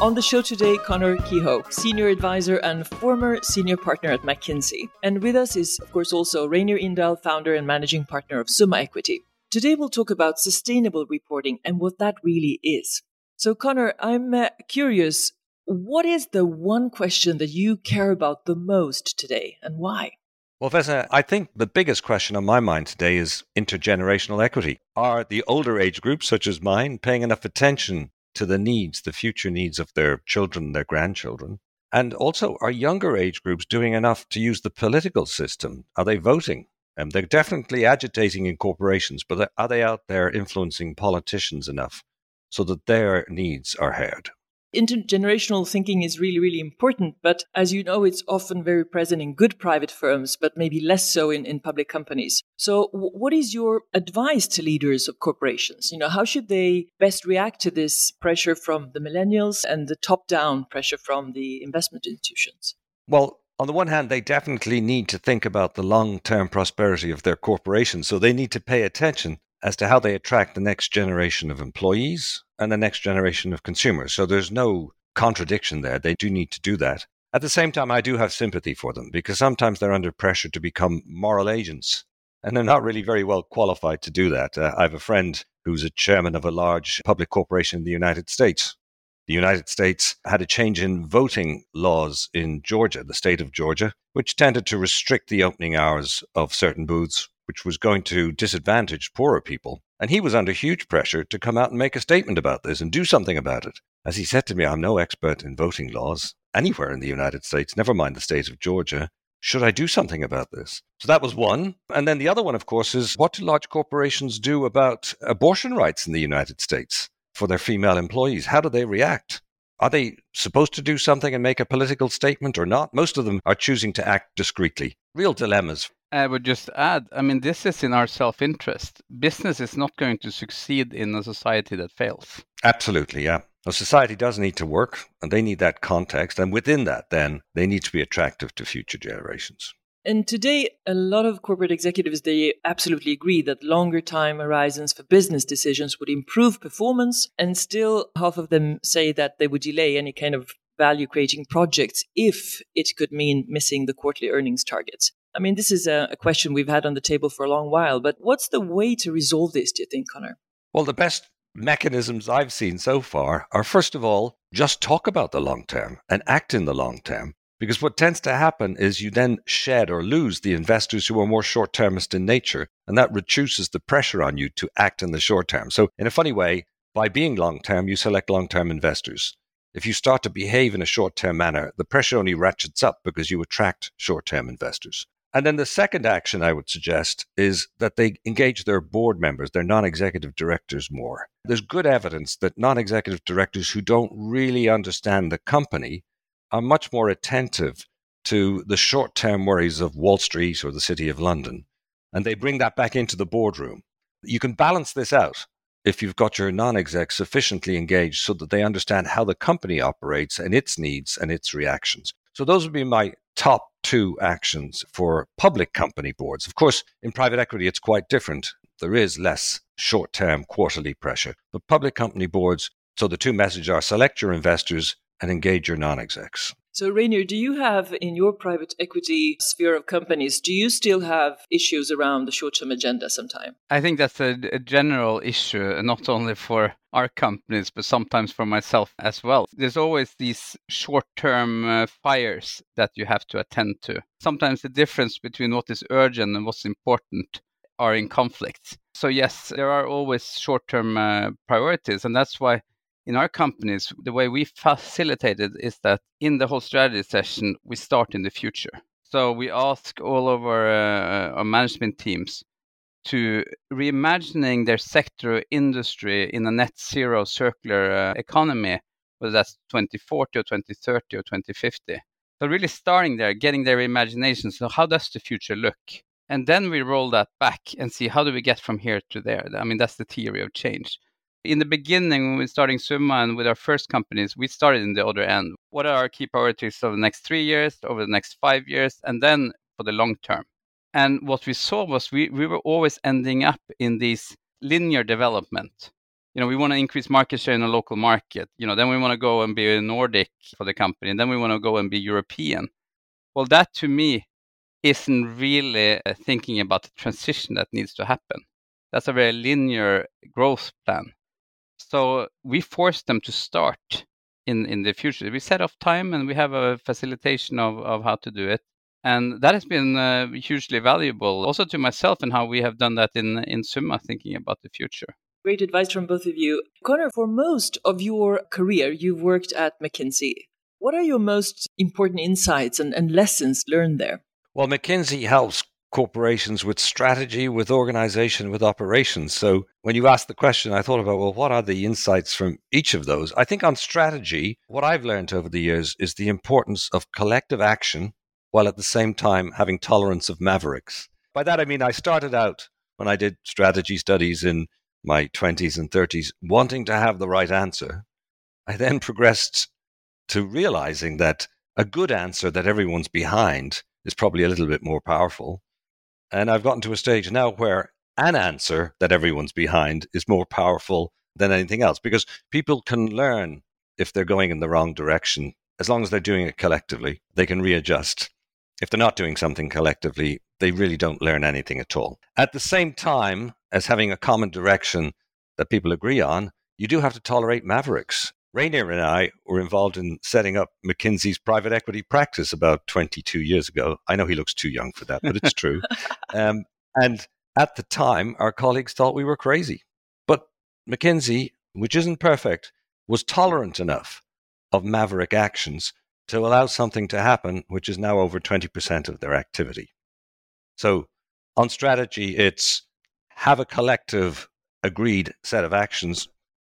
On the show today, Conor Kehoe, Senior Advisor and former Senior Partner at McKinsey. And with us is, of course, also Reynir Indahl, Founder and Managing Partner of Summa Equity. Today we'll talk about sustainable reporting and what that really is. So, Conor, I'm uh, curious, what is the one question that you care about the most today and why? Well, Vesna, I think the biggest question on my mind today is intergenerational equity. Are the older age groups, such as mine, paying enough attention to the needs, the future needs of their children, their grandchildren? And also, are younger age groups doing enough to use the political system? Are they voting? Um, they're definitely agitating in corporations, but are they out there influencing politicians enough so that their needs are heard? Intergenerational thinking is really, really important. But as you know, it's often very present in good private firms, but maybe less so in, in public companies. So, w- what is your advice to leaders of corporations? You know, how should they best react to this pressure from the millennials and the top down pressure from the investment institutions? Well, on the one hand, they definitely need to think about the long term prosperity of their corporation. So they need to pay attention as to how they attract the next generation of employees and the next generation of consumers. So there's no contradiction there. They do need to do that. At the same time, I do have sympathy for them because sometimes they're under pressure to become moral agents and they're not really very well qualified to do that. Uh, I have a friend who's a chairman of a large public corporation in the United States. The United States had a change in voting laws in Georgia, the state of Georgia, which tended to restrict the opening hours of certain booths which was going to disadvantage poorer people. And he was under huge pressure to come out and make a statement about this and do something about it. As he said to me, I'm no expert in voting laws anywhere in the United States, never mind the state of Georgia. Should I do something about this? So that was one. And then the other one, of course, is what do large corporations do about abortion rights in the United States for their female employees? How do they react? Are they supposed to do something and make a political statement or not? Most of them are choosing to act discreetly. Real dilemmas I would just add, I mean, this is in our self interest. Business is not going to succeed in a society that fails. Absolutely, yeah. A society does need to work, and they need that context. And within that, then, they need to be attractive to future generations. And today, a lot of corporate executives, they absolutely agree that longer time horizons for business decisions would improve performance. And still, half of them say that they would delay any kind of value creating projects if it could mean missing the quarterly earnings targets. I mean, this is a, a, question we've had on the table for a long while, but what's the way to resolve this, do you think, Conor? Well, the best mechanisms I've seen so far are, first of all, just talk about the long term and act in the long term. Because what tends to happen is you then shed or lose the investors who are more short termist in nature, and that reduces the pressure on you to act in the short term. So, in a funny way, by being long term, you select long term investors. If you start to behave in a short term manner, the pressure only ratchets up because you attract short term investors. And then the second action I would suggest is that they engage their board members, their non executive directors more. There's good evidence that non executive directors who don't really understand the company are much more attentive to the short term worries of Wall Street or the City of London. And they bring that back into the boardroom. You can balance this out if you've got your non execs sufficiently engaged so that they understand how the company operates and its needs and its reactions. So those would be my top two actions for public company boards. Of course, in private equity, it's quite different. There is less short term quarterly pressure. But public company boards, so the two messages are select your investors and engage your non execs. So, Reynir, do you have in your private equity sphere of companies, do you still have issues around the short term agenda sometime? I think that's a, a, general issue, not only for our companies, but sometimes for myself as well. There's always these short term uh, fires that you have to attend to. Sometimes the difference between what is urgent and what's important are in conflict. So, yes, there are always short term uh, priorities, and that's why in our companies, the way we facilitate it is that in the whole strategy session, we start in the future. So we ask all of our, uh, our management teams to reimagining their sector industry in a net zero circular uh, economy, whether that's 2040 or 2030 or 2050. So really starting there, getting their imagination. So how does the future look? And then we roll that back and see how do we get from here to there. I mean, that's the theory of change in the beginning when we starting Summa and with our first companies, we started in the other end. What are our key priorities over the next three years, over the next five years, and then for the long term? And what we saw was we, we were always ending up in this linear development. You know, we want to increase market share in a local market. You know, then we want to go and be a Nordic for the company, and then we want to go and be European. Well, that to me isn't really uh, thinking about the transition that needs to happen. That's a very linear growth plan. So we force them to start in, in the future. We set off time and we have a facilitation of, of how to do it. And that has been uh, hugely valuable also to myself and how we have done that in, in Summa, thinking about the future. Great advice from both of you. Conor, for most of your career, you've worked at McKinsey. What are your most important insights and, and lessons learned there? Well, McKinsey helps corporations with strategy, with organization, with operations. So when you asked the question, I thought about, well, what are the insights from each of those? I think on strategy, what I've learned over the years is the importance of collective action while at the same time having tolerance of mavericks. By that, I mean, I started out when I did strategy studies in my 20s and 30s wanting to have the right answer. I then progressed to realizing that a good answer that everyone's behind is probably a little bit more powerful. And I've gotten to a stage now where an answer that everyone's behind is more powerful than anything else because people can learn if they're going in the wrong direction. As long as they're doing it collectively, they can readjust. If they're not doing something collectively, they really don't learn anything at all. At the same time as having a common direction that people agree on, you do have to tolerate mavericks. Reynir and I were involved in setting up McKinsey's private equity practice about 22 years ago. I know he looks too young for that, but it's true. um, and at the time, our colleagues thought we were crazy. But McKinsey, which isn't perfect, was tolerant enough of maverick actions to allow something to happen, which is now over 20% of their activity. So, on strategy, it's have a collective agreed set of actions,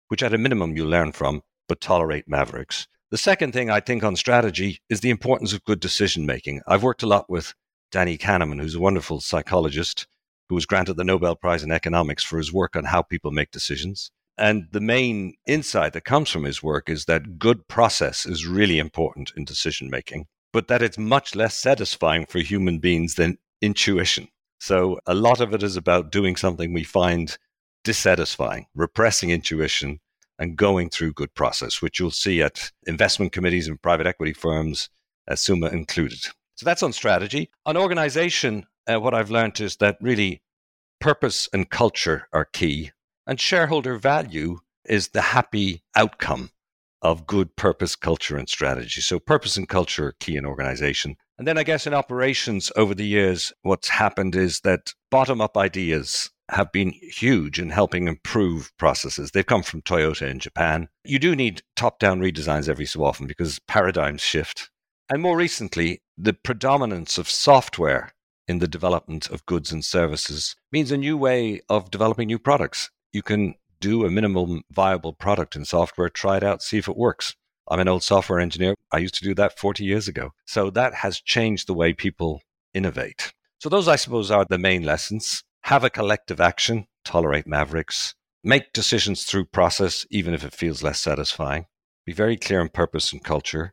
which at a minimum you learn from, but tolerate mavericks. The second thing I think on strategy is the importance of good decision making. I've worked a lot with Danny Kahneman, who's a wonderful psychologist who was granted the Nobel Prize in Economics for his work on how people make decisions. And the main insight that comes from his work is that good process is really important in decision making, but that it's much less satisfying for human beings than intuition. So a lot of it is about doing something we find dissatisfying, repressing intuition, and going through good process, which you'll see at investment committees and private equity firms, as Summa included. So that's on strategy. On organization, uh, what I've learned is that really purpose and culture are key, and shareholder value is the happy outcome of good purpose, culture, and strategy. So, purpose and culture are key in organization. And then I guess in operations over the years, what's happened is that bottom up ideas have been huge in helping improve processes. They've come from Toyota in Japan. You do need top down redesigns every so often because paradigms shift. And more recently, the predominance of software in the development of goods and services means a new way of developing new products. You can do a minimum viable product in software, try it out, see if it works. I'm an old software engineer. I used to do that 40 years ago. So that has changed the way people innovate. So those, I suppose, are the main lessons have a collective action, tolerate mavericks, make decisions through process, even if it feels less satisfying, be very clear in purpose and culture,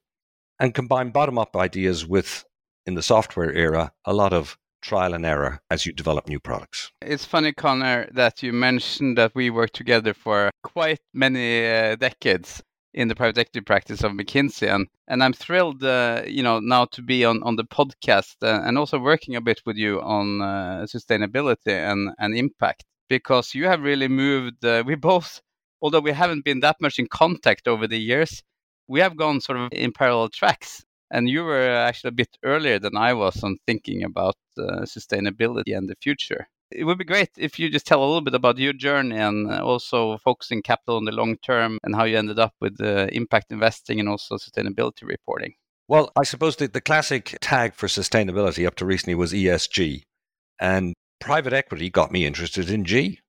and combine bottom up ideas with, in the software era, a lot of trial and error as you develop new products. It's funny, Conor, that you mentioned that we worked together for quite many uh, decades in the private equity practice of McKinsey, and and I'm thrilled, uh, you know, now to be on on the podcast uh, and also working a bit with you on uh, sustainability and and impact because you have really moved. Uh, we both, although we haven't been that much in contact over the years, we have gone sort of in parallel tracks. And you were actually a bit earlier than I was on thinking about uh, sustainability and the future it would be great if you just tell a little bit about your journey and uh, also focusing capital in the long term and how you ended up with impact investing and also sustainability reporting. Well, I suppose the, the classic tag for sustainability up to recently was ESG. And private equity got me interested in G.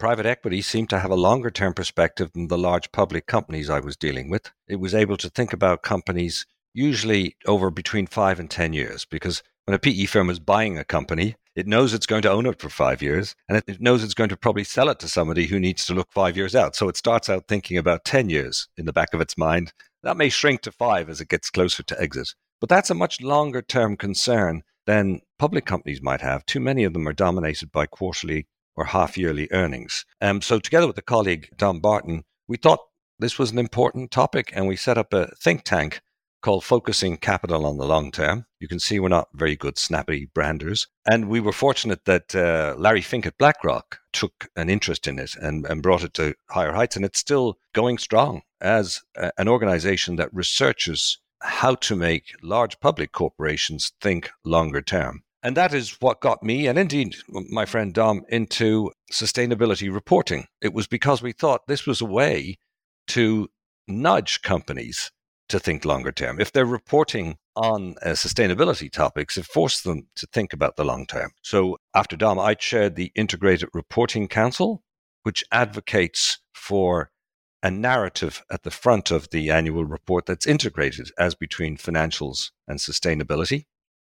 Private equity seemed to have a longer term perspective than the large public companies I was dealing with. It was able to think about companies usually over between five and 10 years because when a PE firm is buying a company, it knows it's going to own it for five years and it knows it's going to probably sell it to somebody who needs to look five years out. So it starts out thinking about 10 years in the back of its mind. That may shrink to five as it gets closer to exit. But that's a much longer term concern than public companies might have, too many of them are dominated by quarterly or half yearly earnings. Um, so, together with a colleague, Dom Barton, we thought this was an important topic and we set up a think tank called Focusing Capital on the Long Term. You can see we're not very good snappy branders. And we were fortunate that uh, Larry Fink at BlackRock took an interest in it and, and brought it to higher heights. And it's still going strong as a, an organization that researches how to make large public corporations think longer term. And that is what got me, and indeed my friend Dom, into sustainability reporting. It was because we thought this was a way to nudge companies to think longer term. If they're reporting on uh, sustainability topics, it forces them to think about the long term. So after Dom, I chaired the Integrated Reporting Council, which advocates for a narrative at the front of the annual report that's integrated as between financials and sustainability,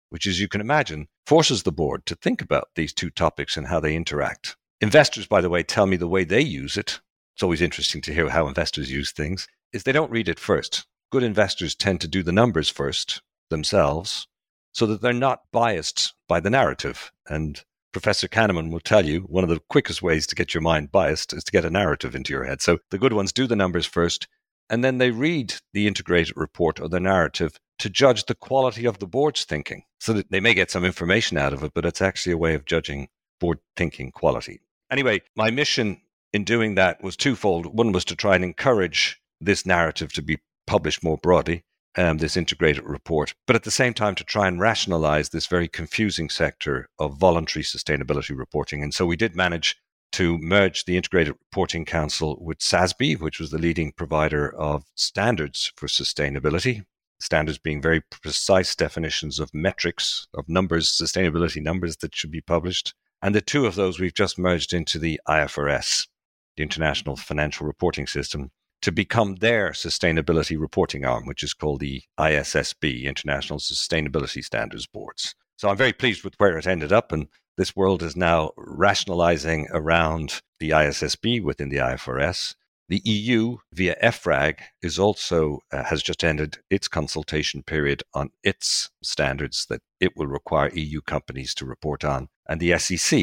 which, as you can imagine, forces the board to think about these two topics and how they interact. Investors, by the way, tell me the way they use it. It's always interesting to hear how investors use things. Is they don't read it first good investors tend to do the numbers first themselves so that they're not biased by the narrative. And Professor Kahneman will tell you one of the quickest ways to get your mind biased is to get a narrative into your head. So the good ones do the numbers first, and then they read the integrated report or the narrative to judge the quality of the board's thinking. So that they may get some information out of it, but it's actually a way of judging board thinking quality. Anyway, my mission in doing that was twofold. One was to try and encourage this narrative to be published more broadly, um, this integrated report, but at the same time to try and rationalize this very confusing sector of voluntary sustainability reporting. And so we did manage to merge the Integrated Reporting Council with SASB, which was the leading provider of standards for sustainability. Standards being very precise definitions of metrics, of numbers, sustainability numbers that should be published. And the two of those we've just merged into the IFRS, the International Financial Reporting System, to become their sustainability reporting arm, which is called the ISSB, International Sustainability Standards Boards. So I'm very pleased with where it ended up, and this world is now rationalizing around the ISSB within the IFRS. The EU via EFRAG is also uh, has just ended its consultation period on its standards that it will require EU companies to report on, and the SEC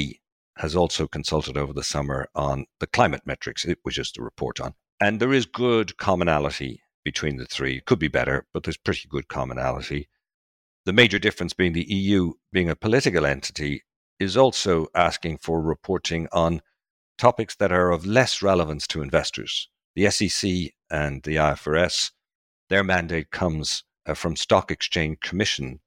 has also consulted over the summer on the climate metrics it wishes to report on. And there is good commonality between the three. It could be better, but there's pretty good commonality. The major difference being the EU being a political entity is also asking for reporting on topics that are of less relevance to investors. The SEC and the IFRS, their mandate comes uh, from Stock Exchange Commission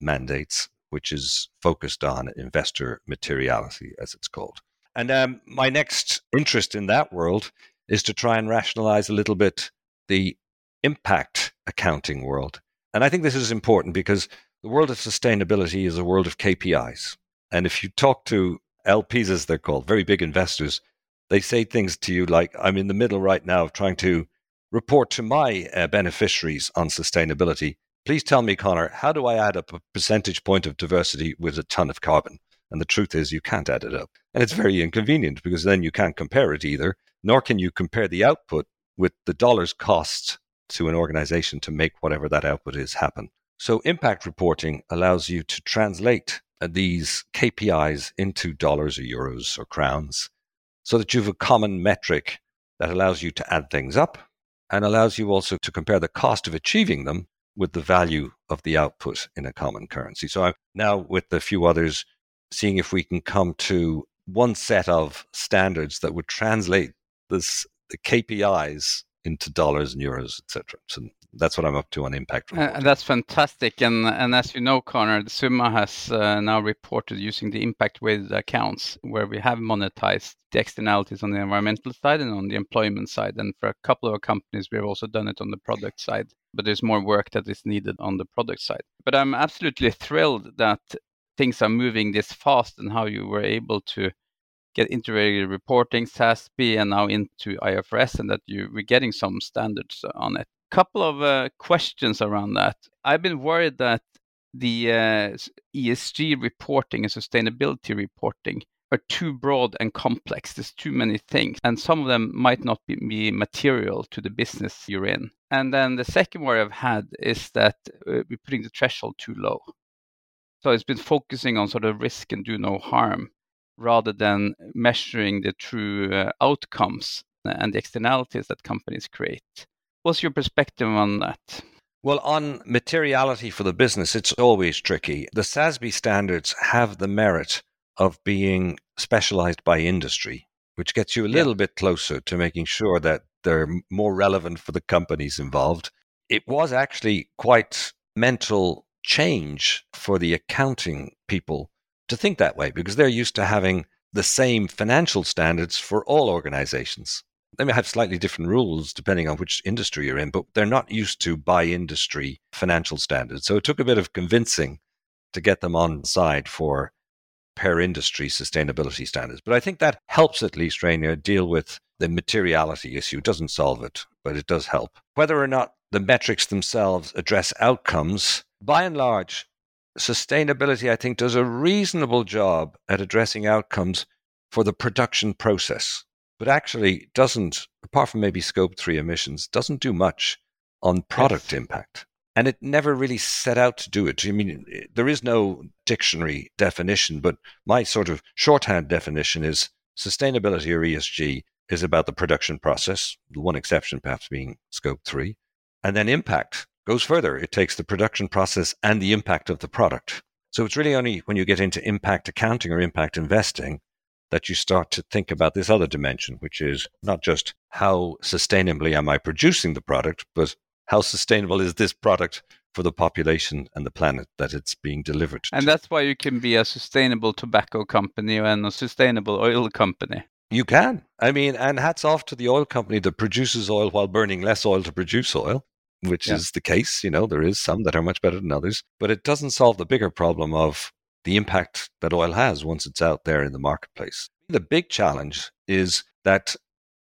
mandates, which is focused on investor materiality, as it's called. And um, my next interest in that world is to try and rationalize a little bit the impact accounting world. And I think this is important because the world of sustainability is a world of KPIs. And if you talk to LPs, as they're called, very big investors, they say things to you like, I'm in the middle right now of trying to report to my uh, beneficiaries on sustainability. Please tell me, Conor, how do I add up a percentage point of diversity with a ton of carbon? And the truth is, you can't add it up. And it's very inconvenient because then you can't compare it either nor can you compare the output with the dollars cost to an organization to make whatever that output is happen. So impact reporting allows you to translate uh, these KPIs into dollars or euros or crowns so that you have a common metric that allows you to add things up and allows you also to compare the cost of achieving them with the value of the output in a common currency. So I'm now with a few others seeing if we can come to one set of standards that would translate this the KPIs into dollars and euros, etc. So that's what I'm up to on impact. Uh, that's fantastic, and and as you know, Conor, Summa has uh, now reported using the impact weighted accounts where we have monetized the externalities on the environmental side and on the employment side, and for a couple of our companies, we have also done it on the product side. But there's more work that is needed on the product side. But I'm absolutely thrilled that things are moving this fast and how you were able to get integrated reporting, SASB, and now into IFRS, and that you we're getting some standards on it. Couple of uh, questions around that. I've been worried that the uh, ESG reporting and sustainability reporting are too broad and complex. There's too many things, and some of them might not be, be material to the business you're in. And then the second worry I've had is that uh, we're putting the threshold too low. So it's been focusing on sort of risk and do no harm rather than measuring the true uh, outcomes and the externalities that companies create. What's your perspective on that? Well, on materiality for the business, it's always tricky. The SASB standards have the merit of being specialized by industry, which gets you a little yeah. bit closer to making sure that they're more relevant for the companies involved. It was actually quite mental change for the accounting people to think that way because they're used to having the same financial standards for all organizations. They may have slightly different rules depending on which industry you're in, but they're not used to by industry financial standards. So it took a bit of convincing to get them on side for per industry sustainability standards. But I think that helps at least, Reynir, deal with the materiality issue. It doesn't solve it, but it does help. Whether or not the metrics themselves address outcomes, by and large, sustainability, I think, does a reasonable job at addressing outcomes for the production process, but actually doesn't, apart from maybe scope three emissions, doesn't do much on product yes. impact. And it never really set out to do it. I mean, eh, there is no dictionary definition, but my sort of shorthand definition is sustainability or ESG is about the production process, the one exception perhaps being scope three. And then impact goes further. It takes the production process and the impact of the product. So it's really only when you get into impact accounting or impact investing that you start to think about this other dimension, which is not just how sustainably am I producing the product, but how sustainable is this product for the population and the planet that it's being delivered to and to. that's why you can be a sustainable tobacco company and a sustainable oil company you can i mean and hats off to the oil company that produces oil while burning less oil to produce oil which yeah. is the case. You know, there is some that are much better than others, but it doesn't solve the bigger problem of the impact that oil has once it's out there in the marketplace. The big challenge is that,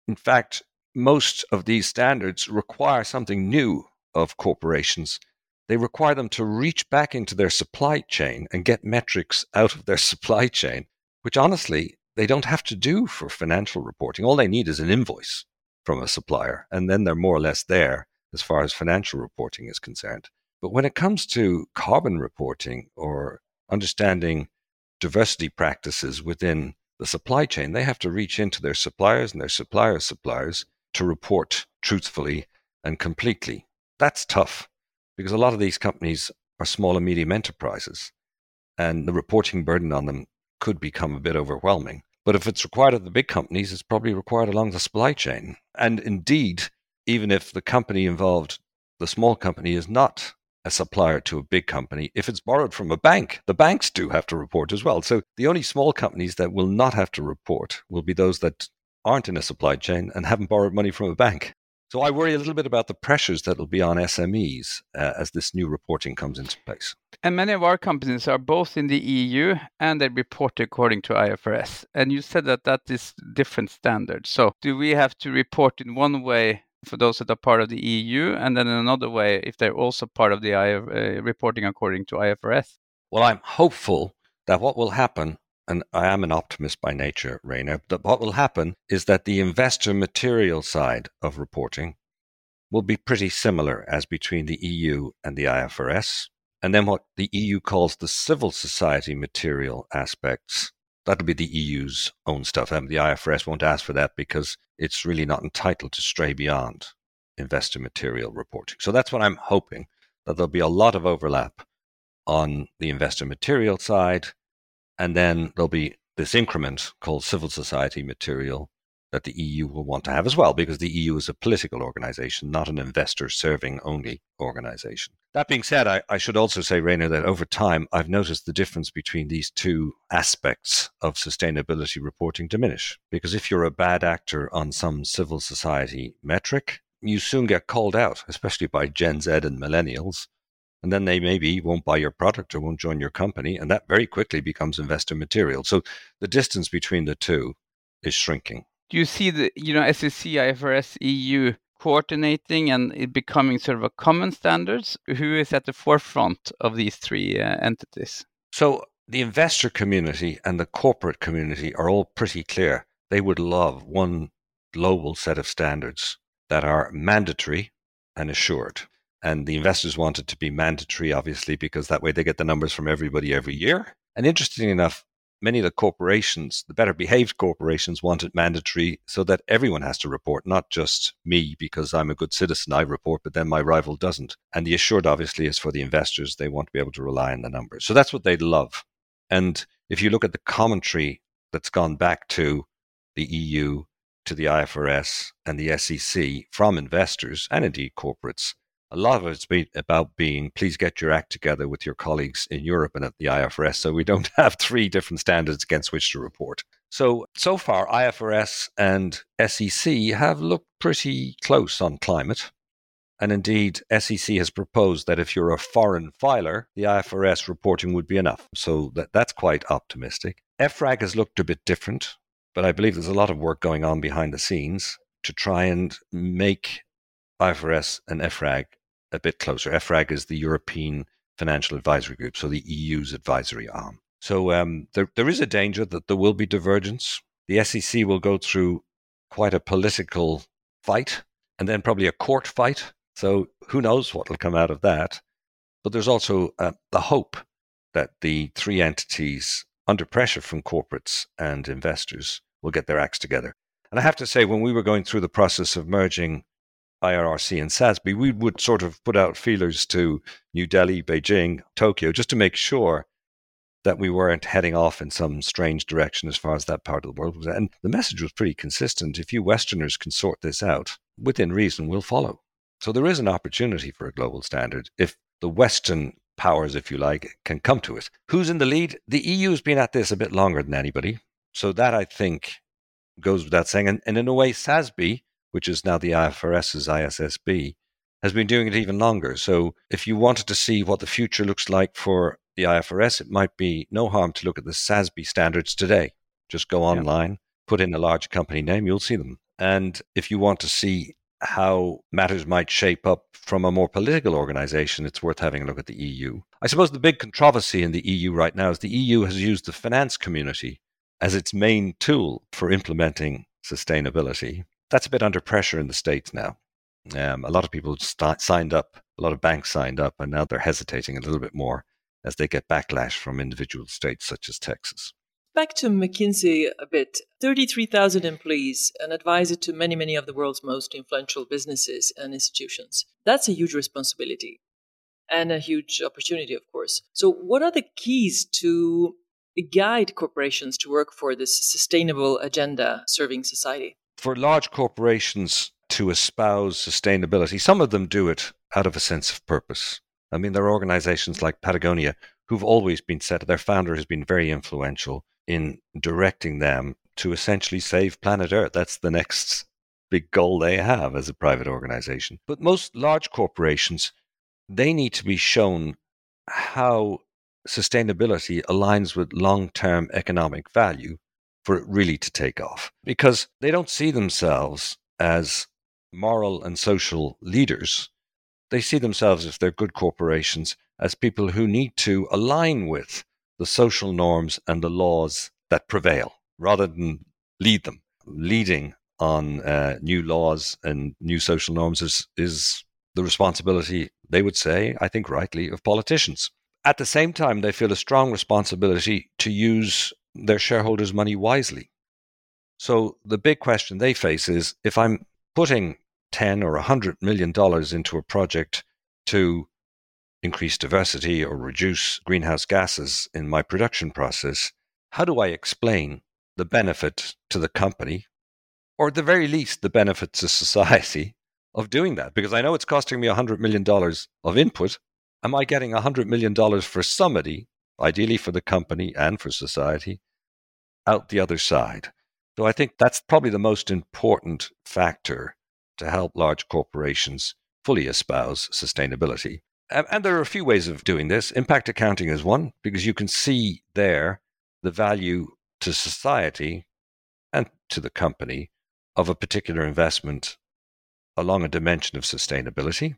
in fact, most of these standards require something new of corporations. They require them to reach back into their supply chain and get metrics out of their supply chain, which honestly, they don't have to do for financial reporting. All they need is an invoice from a supplier, and then they're more or less there as far as financial reporting is concerned. But when it comes to carbon reporting or understanding diversity practices within the supply chain, they have to reach into their suppliers and their suppliers' suppliers to report truthfully and completely. That's tough because a lot of these companies are small and medium enterprises, and the reporting burden on them could become a bit overwhelming. But if it's required of the big companies, it's probably required along the supply chain. And indeed, even if the company involved, the small company, is not a supplier to a big company, if it's borrowed from a bank, the banks do have to report as well. So the only small companies that will not have to report will be those that aren't in a supply chain and haven't borrowed money from a bank. So I worry a little bit about the pressures that will be on SMEs uh, as this new reporting comes into place. And many of our companies are both in the EU and they report according to IFRS. And you said that that is different standards. So do we have to report in one way for those that are part of the EU, and then in another way if they're also part of the uh, reporting according to IFRS? Well, I'm hopeful that what will happen, and I am an optimist by nature, Reynir, that what will happen is that the investor material side of reporting will be pretty similar as between the EU and the IFRS. And then what the EU calls the civil society material aspects that'll be the EU's own stuff. And the IFRS won't ask for that because it's really not entitled to stray beyond investor material reporting. So that's what I'm hoping that there'll be a lot of overlap on the investor material side. And then there'll be this increment called civil society material that the EU will want to have as well, because the EU is a political organization, not an investor serving only organization. That being said, I, I, should also say, Reynir, that over time, I've noticed the difference between these two aspects of sustainability reporting diminish. Because if you're a bad actor on some civil society metric, you soon get called out, especially by Gen Z and millennials. And then they maybe won't buy your product or won't join your company. And that very quickly becomes investor material. So the distance between the two is shrinking do you see the you know SEC, IFRS, EU coordinating and it becoming sort of a common standards? Who is at the forefront of these three uh, entities? So the investor community and the corporate community are all pretty clear. They would love one global set of standards that are mandatory and assured. And the investors want it to be mandatory, obviously, because that way they get the numbers from everybody every year. And interestingly enough, many of the corporations, the better behaved corporations, want it mandatory so that everyone has to report, not just me because I'm a good citizen, I report, but then my rival doesn't. And the assured, obviously, is for the investors. They want to be able to rely on the numbers. So that's what they love. And if you look at the commentary that's gone back to the EU, to the IFRS, and the SEC from investors and indeed corporates, a lot of it's been about being please get your act together with your colleagues in Europe and at the IFRS so we don't have three different standards against which to report. So, so far, IFRS and SEC have looked pretty close on climate. And indeed, SEC has proposed that if you're a foreign filer, the IFRS reporting would be enough. So that, that's quite optimistic. EFRAG has looked a bit different, but I believe there's a lot of work going on behind the scenes to try and make IFRS and EFRAG a bit closer. EFRAG is the European Financial Advisory Group, so the EU's advisory arm. So um, there, there is a danger that there will be divergence. The SEC will go through quite a political fight and then probably a court fight. So who knows what will come out of that. But there's also uh, the hope that the three entities, under pressure from corporates and investors, will get their acts together. And I have to say, when we were going through the process of merging IIRC and SASB, we would sort of put out feelers to New Delhi, Beijing, Tokyo, just to make sure that we weren't heading off in some strange direction as far as that part of the world was. And the message was pretty consistent. If you Westerners can sort this out, within reason, we'll follow. So there is an opportunity for a global standard if the Western powers, if you like, can come to it. Who's in the lead? The EU has been at this a bit longer than anybody. So that, I think, goes without saying. And, and in a way, SASB which is now the IFRS's ISSB, has been doing it even longer. So if you wanted to see what the future looks like for the IFRS, it might be no harm to look at the SASB standards today. Just go online, yeah. put in a large company name, you'll see them. And if you want to see how matters might shape up from a more political organization, it's worth having a look at the EU. I suppose the big controversy in the EU right now is the EU has used the finance community as its main tool for implementing sustainability that's a bit under pressure in the States now. Um, a lot of people st- signed up, a lot of banks signed up, and now they're hesitating a little bit more as they get backlash from individual states such as Texas. Back to McKinsey a bit 33,000 employees, an advisor to many, many of the world's most influential businesses and institutions. That's a huge responsibility and a huge opportunity, of course. So, what are the keys to guide corporations to work for this sustainable agenda serving society? For large corporations to espouse sustainability, some of them do it out of a sense of purpose. I mean, there are organizations like Patagonia who've always been set, their founder has been very influential in directing them to essentially save planet Earth. That's the next big goal they have as a private organization. But most large corporations, they need to be shown how sustainability aligns with long term economic value for it really to take off because they don't see themselves as moral and social leaders. They see themselves, if they're good corporations, as people who need to align with the social norms and the laws that prevail rather than lead them. Leading on uh, new laws and new social norms is, is the responsibility, they would say, I think rightly, of politicians. At the same time, they feel a strong responsibility to use their shareholders' money wisely. So the big question they face is if I'm putting 10 or 100 million dollars into a project to increase diversity or reduce greenhouse gases in my production process, how do I explain the benefit to the company, or at the very least, the benefit to society of doing that? Because I know it's costing me $100 million of input. Am I getting $100 million for somebody ideally for the company and for society, out the other side. So I think that's probably the most important factor to help large corporations fully espouse sustainability. And there are a few ways of doing this. Impact accounting is one, because you can see there the value to society and to the company of a particular investment along a dimension of sustainability.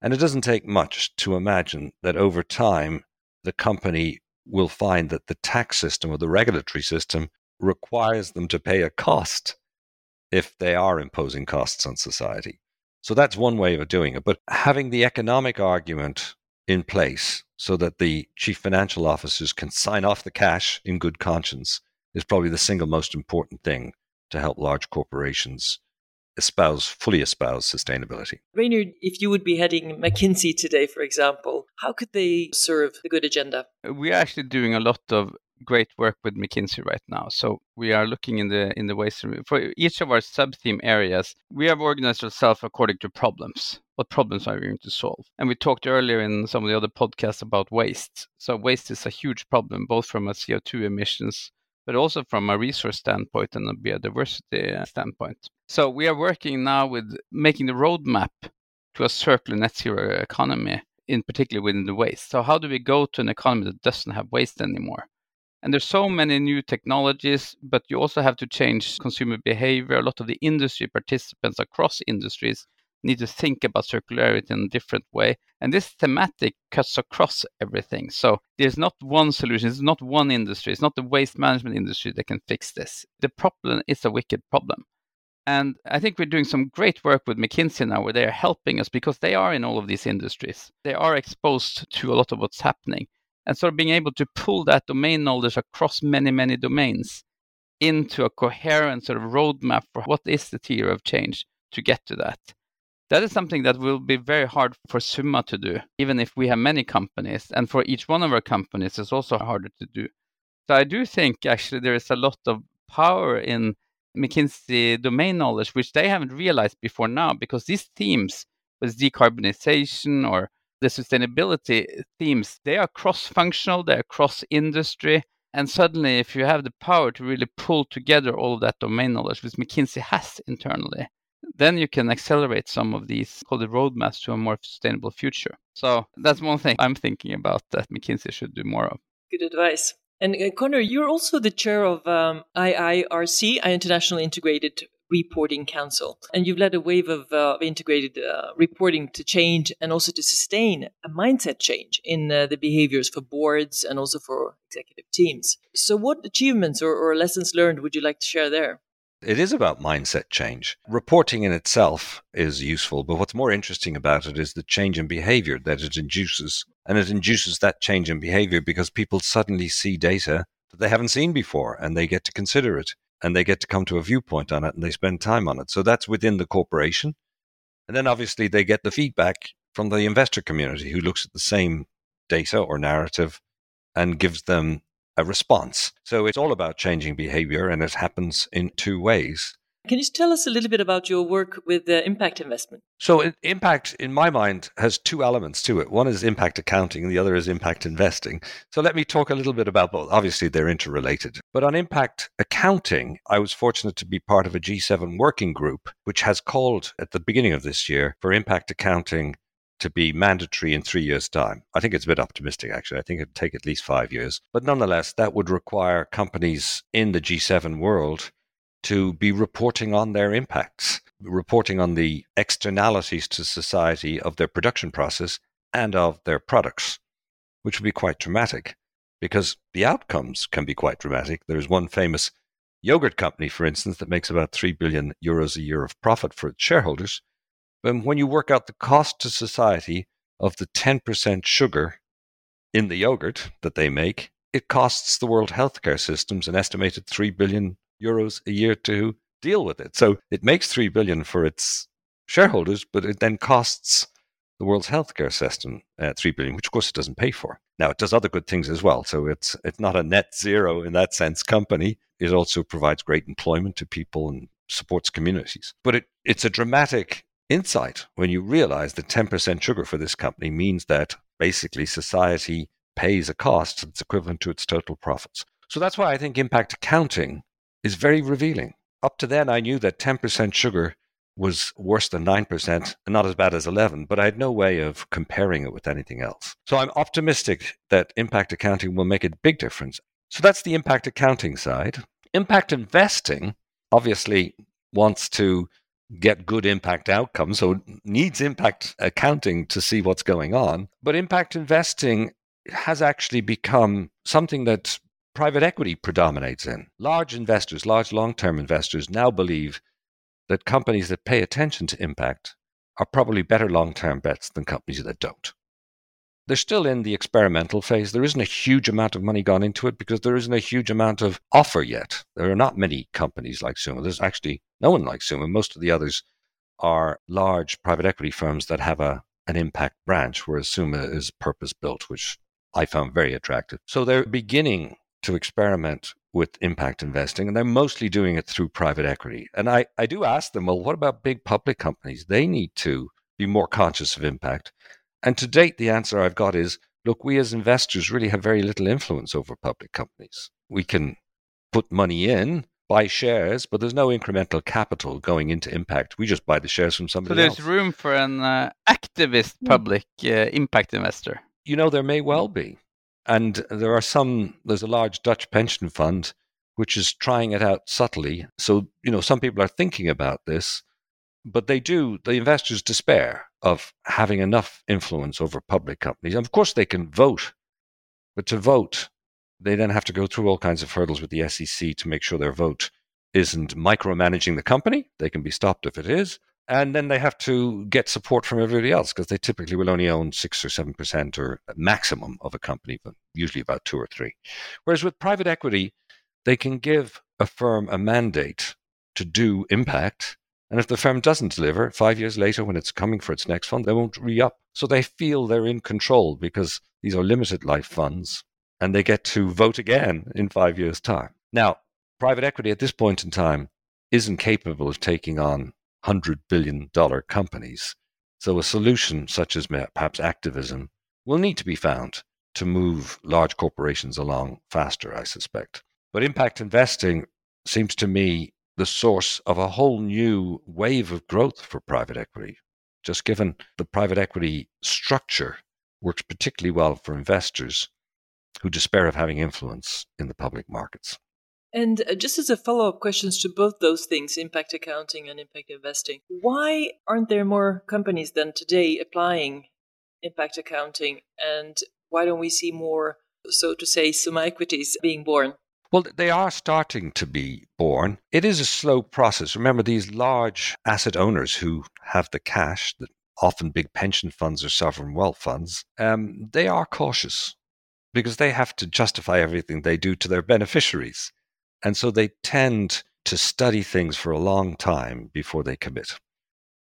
And it doesn't take much to imagine that over time, the company will find that the tax system or the regulatory system requires them to pay a cost if they are imposing costs on society. So that's one way of doing it. But having the economic argument in place so that the chief financial officers can sign off the cash in good conscience is probably the single most important thing to help large corporations espouse, fully espouse sustainability. Reynir, if you would be heading McKinsey today, for example, how could they serve the good agenda? We're actually doing a lot of great work with McKinsey right now. So we are looking in the in the ways for each of our sub theme areas. We have organized ourselves according to problems. What problems are we going to solve? And we talked earlier in some of the other podcasts about waste. So waste is a huge problem, both from a CO2 emissions, but also from a resource standpoint and a biodiversity standpoint. So we are working now with making the roadmap to a circular net zero economy, in particular within the waste. So how do we go to an economy that doesn't have waste anymore? And there's so many new technologies, but you also have to change consumer behavior. A lot of the industry participants across industries need to think about circularity in a different way. And this thematic cuts across everything. So there's not one solution, it's not one industry, it's not the waste management industry that can fix this. The problem is a wicked problem. And I think we're doing some great work with McKinsey now where they are helping us because they are in all of these industries. They are exposed to a lot of what's happening and sort of being able to pull that domain knowledge across many, many domains into a coherent sort of roadmap for what is the theory of change to get to that. That is something that will be very hard for Summa to do, even if we have many companies. And for each one of our companies, it's also harder to do. So I do think actually there is a lot of power in McKinsey domain knowledge, which they haven't realized before now, because these themes with decarbonization or the sustainability themes, they are cross functional, they're cross industry. And suddenly, if you have the power to really pull together all of that domain knowledge, which McKinsey has internally, then you can accelerate some of these called the roadmaps to a more sustainable future. So that's one thing I'm thinking about that McKinsey should do more of. Good advice. And uh, Conor, you're also the chair of um, IIRC, International Integrated Reporting Council. And you've led a wave of uh, integrated uh, reporting to change and also to sustain a mindset change in uh, the behaviors for boards and also for executive teams. So, what achievements or, or lessons learned would you like to share there? It is about mindset change. Reporting in itself is useful, but what's more interesting about it is the change in behavior that it induces. And it induces that change in behavior because people suddenly see data that they haven't seen before and they get to consider it and they get to come to a viewpoint on it and they spend time on it. So that's within the corporation. And then obviously they get the feedback from the investor community who looks at the same data or narrative and gives them a response. So it's all about changing behavior and it happens in two ways. Can you tell us a little bit about your work with uh, impact investment? So, impact, in my mind, has two elements to it. One is impact accounting, and the other is impact investing. So, let me talk a little bit about both. Obviously, they're interrelated. But on impact accounting, I was fortunate to be part of a G7 working group, which has called at the beginning of this year for impact accounting to be mandatory in three years' time. I think it's a bit optimistic, actually. I think it'd take at least five years. But nonetheless, that would require companies in the G7 world to be reporting on their impacts, reporting on the externalities to society of their production process and of their products, which would be quite dramatic because the outcomes can be quite dramatic. There's one famous yogurt company, for instance, that makes about 3 billion euros a year of profit for its shareholders. When you work out the cost to society of the 10% sugar in the yogurt that they make, it costs the world healthcare systems an estimated 3 billion euros a year to deal with it. So it makes 3 billion for its shareholders, but it then costs the world's healthcare system uh, 3 billion, which of course it doesn't pay for. Now it does other good things as well. So it's it's not a net zero in that sense company. It also provides great employment to people and supports communities. But it, it's a dramatic insight when you realize that 10% sugar for this company means that basically society pays a cost that's equivalent to its total profits. So that's why I think impact accounting is very revealing. Up to then, I knew that 10% sugar was worse than 9% and not as bad as 11, but I had no way of comparing it with anything else. So I'm optimistic that impact accounting will make a big difference. So that's the impact accounting side. Impact investing obviously wants to get good impact outcomes, so needs impact accounting to see what's going on. But impact investing has actually become something that private equity predominates in. Large investors, large long term investors now believe that companies that pay attention to impact are probably better long term bets than companies that don't. They're still in the experimental phase. There isn't a huge amount of money gone into it because there isn't a huge amount of offer yet. There are not many companies like Summa. There's actually no one like Summa. Most of the others are large private equity firms that have a an impact branch, whereas Summa is purpose built, which I found very attractive. So they're beginning to experiment with impact investing, and they're mostly doing it through private equity. And I, I do ask them, well, what about big public companies? They need to be more conscious of impact. And to date, the answer I've got is look, we as investors really have very little influence over public companies. We can put money in, buy shares, but there's no incremental capital going into impact. We just buy the shares from somebody So there's else. room for an uh, activist public uh, impact investor. You know, there may well be. And there are some, there's a large Dutch pension fund which is trying it out subtly. So, you know, some people are thinking about this, but they do, the investors despair of having enough influence over public companies. And of course, they can vote, but to vote, they then have to go through all kinds of hurdles with the SEC to make sure their vote isn't micromanaging the company. They can be stopped if it is. And then they have to get support from everybody else because they typically will only own six or seven percent or maximum of a company, but usually about two or three. Whereas with private equity, they can give a firm a mandate to do impact. And if the firm doesn't deliver, five years later, when it's coming for its next fund, they won't re up. So they feel they're in control because these are limited life funds and they get to vote again in five years' time. Now, private equity at this point in time isn't capable of taking on $100 billion companies. So a solution such as perhaps activism will need to be found to move large corporations along faster, I suspect. But impact investing seems to me the source of a whole new wave of growth for private equity. Just given the private equity structure works particularly well for investors who despair of having influence in the public markets. And uh, just as a follow up questions to both those things, impact accounting and impact investing, why aren't there more companies than today applying impact accounting? And why don't we see more, so to say, Summa equities being born? Well, they are starting to be born. It is a slow process. Remember, these large asset owners who have the cash, that often big pension funds or sovereign wealth funds, um, they are cautious because they have to justify everything they do to their beneficiaries. And so they tend to study things for a long time before they commit.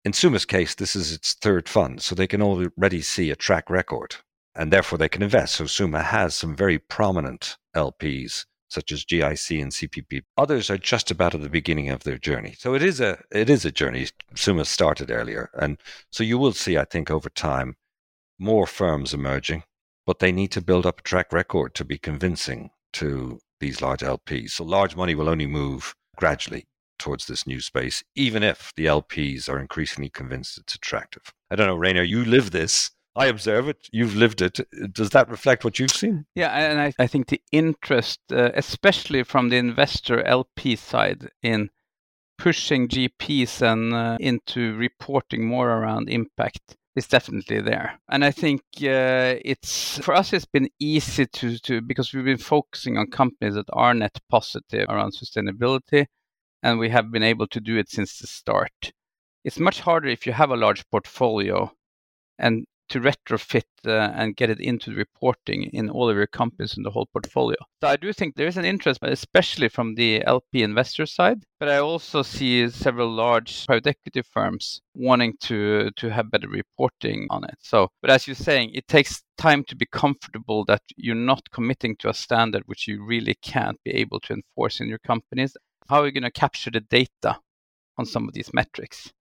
In Summa's case, this is its third fund, so they can already see a track record and therefore they can invest. So Summa has some very prominent LPs such as GIC and CPP. Others are just about at the beginning of their journey. So it is a it is a journey. Summa started earlier, and so you will see, I think, over time, more firms emerging, but they need to build up a track record to be convincing to these large LPs. So large money will only move gradually towards this new space, even if the LPs are increasingly convinced it's attractive. I don't know, Reynir, you live this. I observe it. You've lived it. Does that reflect what you've seen? Yeah, and I, I think the interest, uh, especially from the investor LP side, in pushing GPs and uh, into reporting more around impact is definitely there. And I think uh, it's for us it's been easy to to because we've been focusing on companies that are net positive around sustainability and we have been able to do it since the start. It's much harder if you have a large portfolio and to retrofit uh, and get it into the reporting in all of your companies in the whole portfolio. So I do think there is an interest, but especially from the LP investor side. But I also see several large private equity firms wanting to to have better reporting on it. So, but as you're saying, it takes time to be comfortable that you're not committing to a standard which you really can't be able to enforce in your companies. How are you going to capture the data on some of these metrics?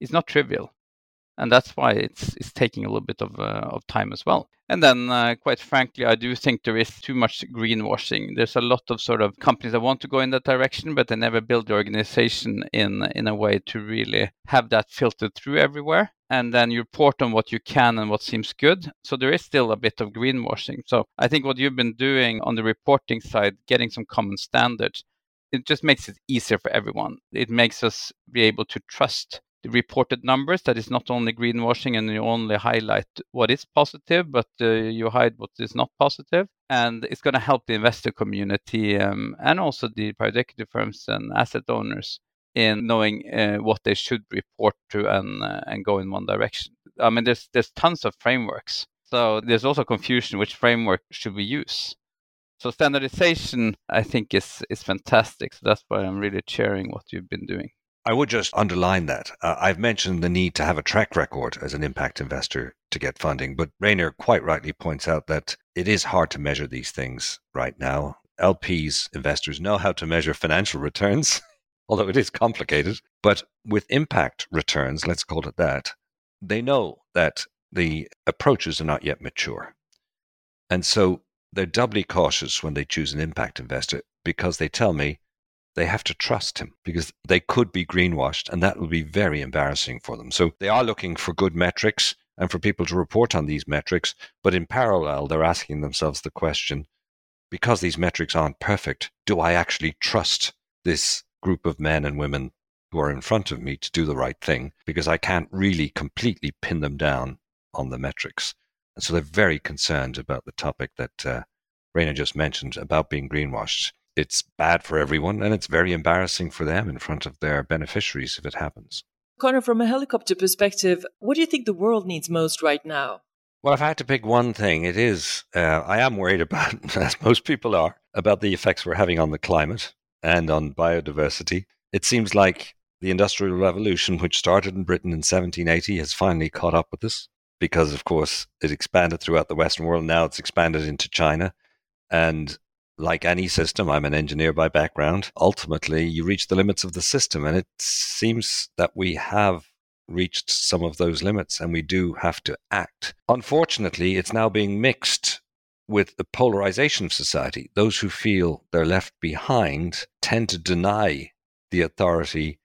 It's not trivial and that's why it's it's taking a little bit of uh, of time as well. And then, uh, quite frankly, I do think there is too much greenwashing. There's a lot of sort of companies that want to go in that direction, but they never build the organization in in a way to really have that filtered through everywhere. And then you report on what you can and what seems good. So there is still a bit of greenwashing. So I think what you've been doing on the reporting side, getting some common standards, it just makes it easier for everyone. It makes us be able to trust reported numbers that is not only greenwashing and you only highlight what is positive but uh, you hide what is not positive and it's going to help the investor community um, and also the private equity firms and asset owners in knowing uh, what they should report to and uh, and go in one direction. I mean, there's there's tons of frameworks, so there's also confusion which framework should we use. So standardization, I think, is is fantastic. So that's why I'm really cheering what you've been doing. I would just underline that. Uh, I've mentioned the need to have a track record as an impact investor to get funding, but Reynir quite rightly points out that it is hard to measure these things right now. LPs, investors know how to measure financial returns, although it is complicated. But with impact returns, let's call it that, they know that the approaches are not yet mature. And so they're doubly cautious when they choose an impact investor because they tell me they have to trust him because they could be greenwashed and that will be very embarrassing for them. So they are looking for good metrics and for people to report on these metrics. But in parallel, they're asking themselves the question because these metrics aren't perfect, do I actually trust this group of men and women who are in front of me to do the right thing? Because I can't really completely pin them down on the metrics. And so they're very concerned about the topic that uh, Reynir just mentioned about being greenwashed it's bad for everyone and it's very embarrassing for them in front of their beneficiaries if it happens. Conor, from a helicopter perspective, what do you think the world needs most right now? Well, if I had to pick one thing, it is uh, I am worried about, as most people are, about the effects we're having on the climate and on biodiversity. It seems like the Industrial Revolution, which started in Britain in 1780, has finally caught up with us because, of course, it expanded throughout the Western world. Now it's expanded into China. And like any system, I'm an engineer by background. Ultimately, you reach the limits of the system, and it seems that we have reached some of those limits and we do have to act. Unfortunately, it's now being mixed with the polarization of society. Those who feel they're left behind tend to deny the authority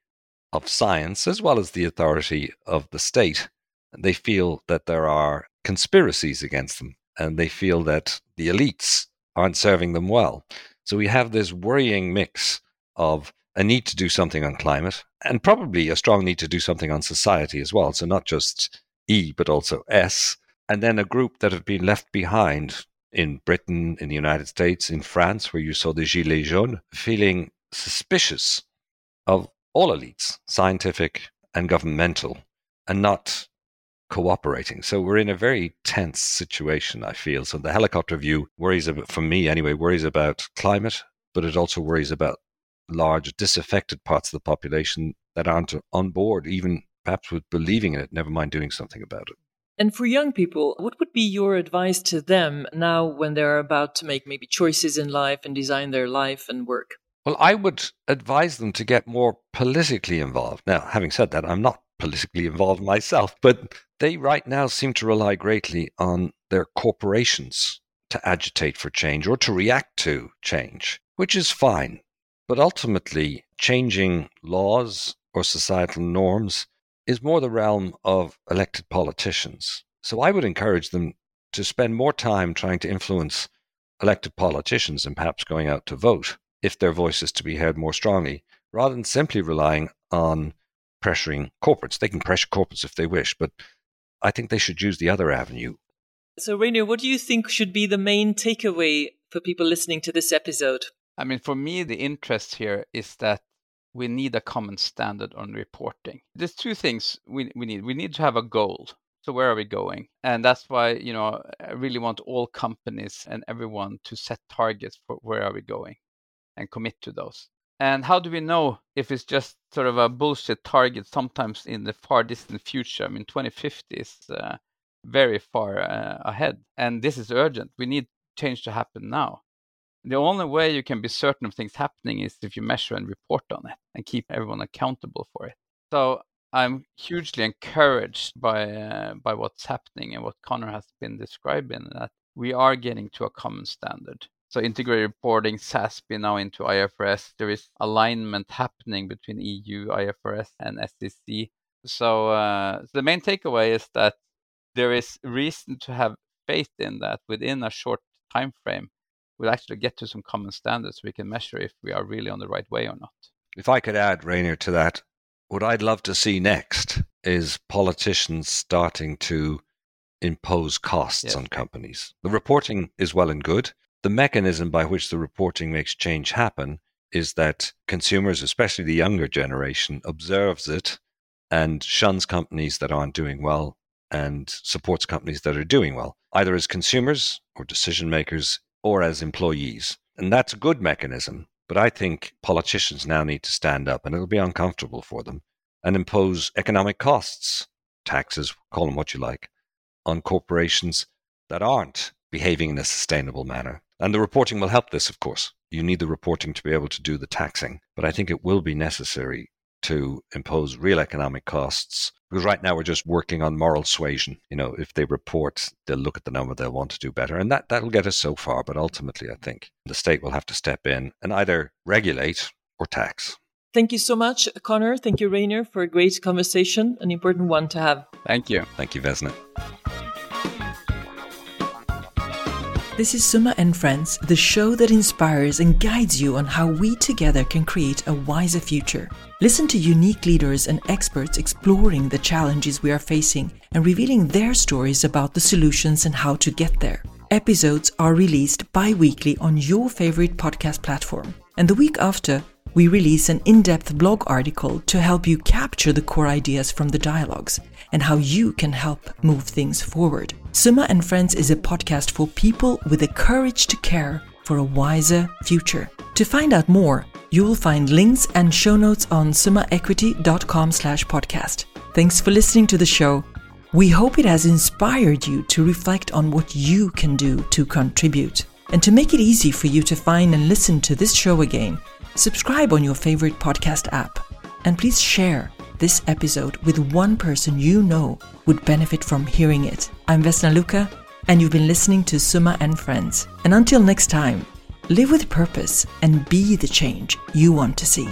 of science as well as the authority of the state. They feel that there are conspiracies against them and they feel that the elites aren't serving them well. So we have this worrying mix of a need to do something on climate and probably a strong need to do something on society as well. So not just E, but also S. And then a group that have been left behind in Britain, in the United States, in France, where you saw the Gilets jaunes, feeling suspicious of all elites, scientific and governmental, and not cooperating. So we're in a very tense situation, I feel. So the helicopter view worries about, for me anyway, worries about climate, but it also worries about large disaffected parts of the population that aren't on board, even perhaps with believing in it, never mind doing something about it. And for young people, what would be your advice to them now when they're about to make maybe choices in life and design their life and work? Well, I would advise them to get more politically involved. Now, having said that, I'm not politically involved myself, but they right now seem to rely greatly on their corporations to agitate for change or to react to change, which is fine. But ultimately, changing laws or societal norms is more the realm of elected politicians. So I would encourage them to spend more time trying to influence elected politicians and perhaps going out to vote if their voice is to be heard more strongly, rather than simply relying on pressuring corporates. They can pressure corporates if they wish, but I think they should use the other avenue. So, Reynir, what do you think should be the main takeaway for people listening to this episode? I mean, for me, the interest here is that we need a common standard on reporting. There's two things we, we need. We need to have a goal. So where are we going? And that's why, you know, I really want all companies and everyone to set targets for where are we going and commit to those. And how do we know if it's just sort of a bullshit target sometimes in the far distant future? I mean, 2050 is uh, very far uh, ahead, and this is urgent. We need change to happen now. The only way you can be certain of things happening is if you measure and report on it and keep everyone accountable for it. So I'm hugely encouraged by uh, by what's happening and what Conor has been describing that we are getting to a common standard. So integrated reporting, SASB now into IFRS. There is alignment happening between EU, IFRS, and SEC. So, uh, so the main takeaway is that there is reason to have faith in that within a short time frame, we'll actually get to some common standards we can measure if we are really on the right way or not. If I could add, Reynir, to that, what I'd love to see next is politicians starting to impose costs yes. on companies. The reporting is well and good, the mechanism by which the reporting makes change happen is that consumers, especially the younger generation, observes it and shuns companies that aren't doing well and supports companies that are doing well, either as consumers or decision makers or as employees. And that's a good mechanism. But I think politicians now need to stand up, and it'll be uncomfortable for them, and impose economic costs, taxes, call them what you like, on corporations that aren't behaving in a sustainable manner. And the reporting will help this, of course. You need the reporting to be able to do the taxing. But I think it will be necessary to impose real economic costs. Because right now we're just working on moral suasion. You know, if they report, they'll look at the number, they'll want to do better. And that, that'll get us so far. But ultimately, I think the state will have to step in and either regulate or tax. Thank you so much, Conor. Thank you, Reynir, for a great conversation, an important one to have. Thank you. Thank you, Vesna. This is Summa and Friends, the show that inspires and guides you on how we together can create a wiser future. Listen to unique leaders and experts exploring the challenges we are facing and revealing their stories about the solutions and how to get there. Episodes are released bi weekly on your favorite podcast platform. And the week after, we release an in depth blog article to help you capture the core ideas from the dialogues and how you can help move things forward. Summa and Friends is a podcast for people with the courage to care for a wiser future. To find out more, you will find links and show notes on summaequity.com slash podcast. Thanks for listening to the show. We hope it has inspired you to reflect on what you can do to contribute. And to make it easy for you to find and listen to this show again, subscribe on your favorite podcast app. And please share this episode with one person you know would benefit from hearing it. I'm Vesna Luca, and you've been listening to Summa and Friends. And until next time, live with purpose and be the change you want to see.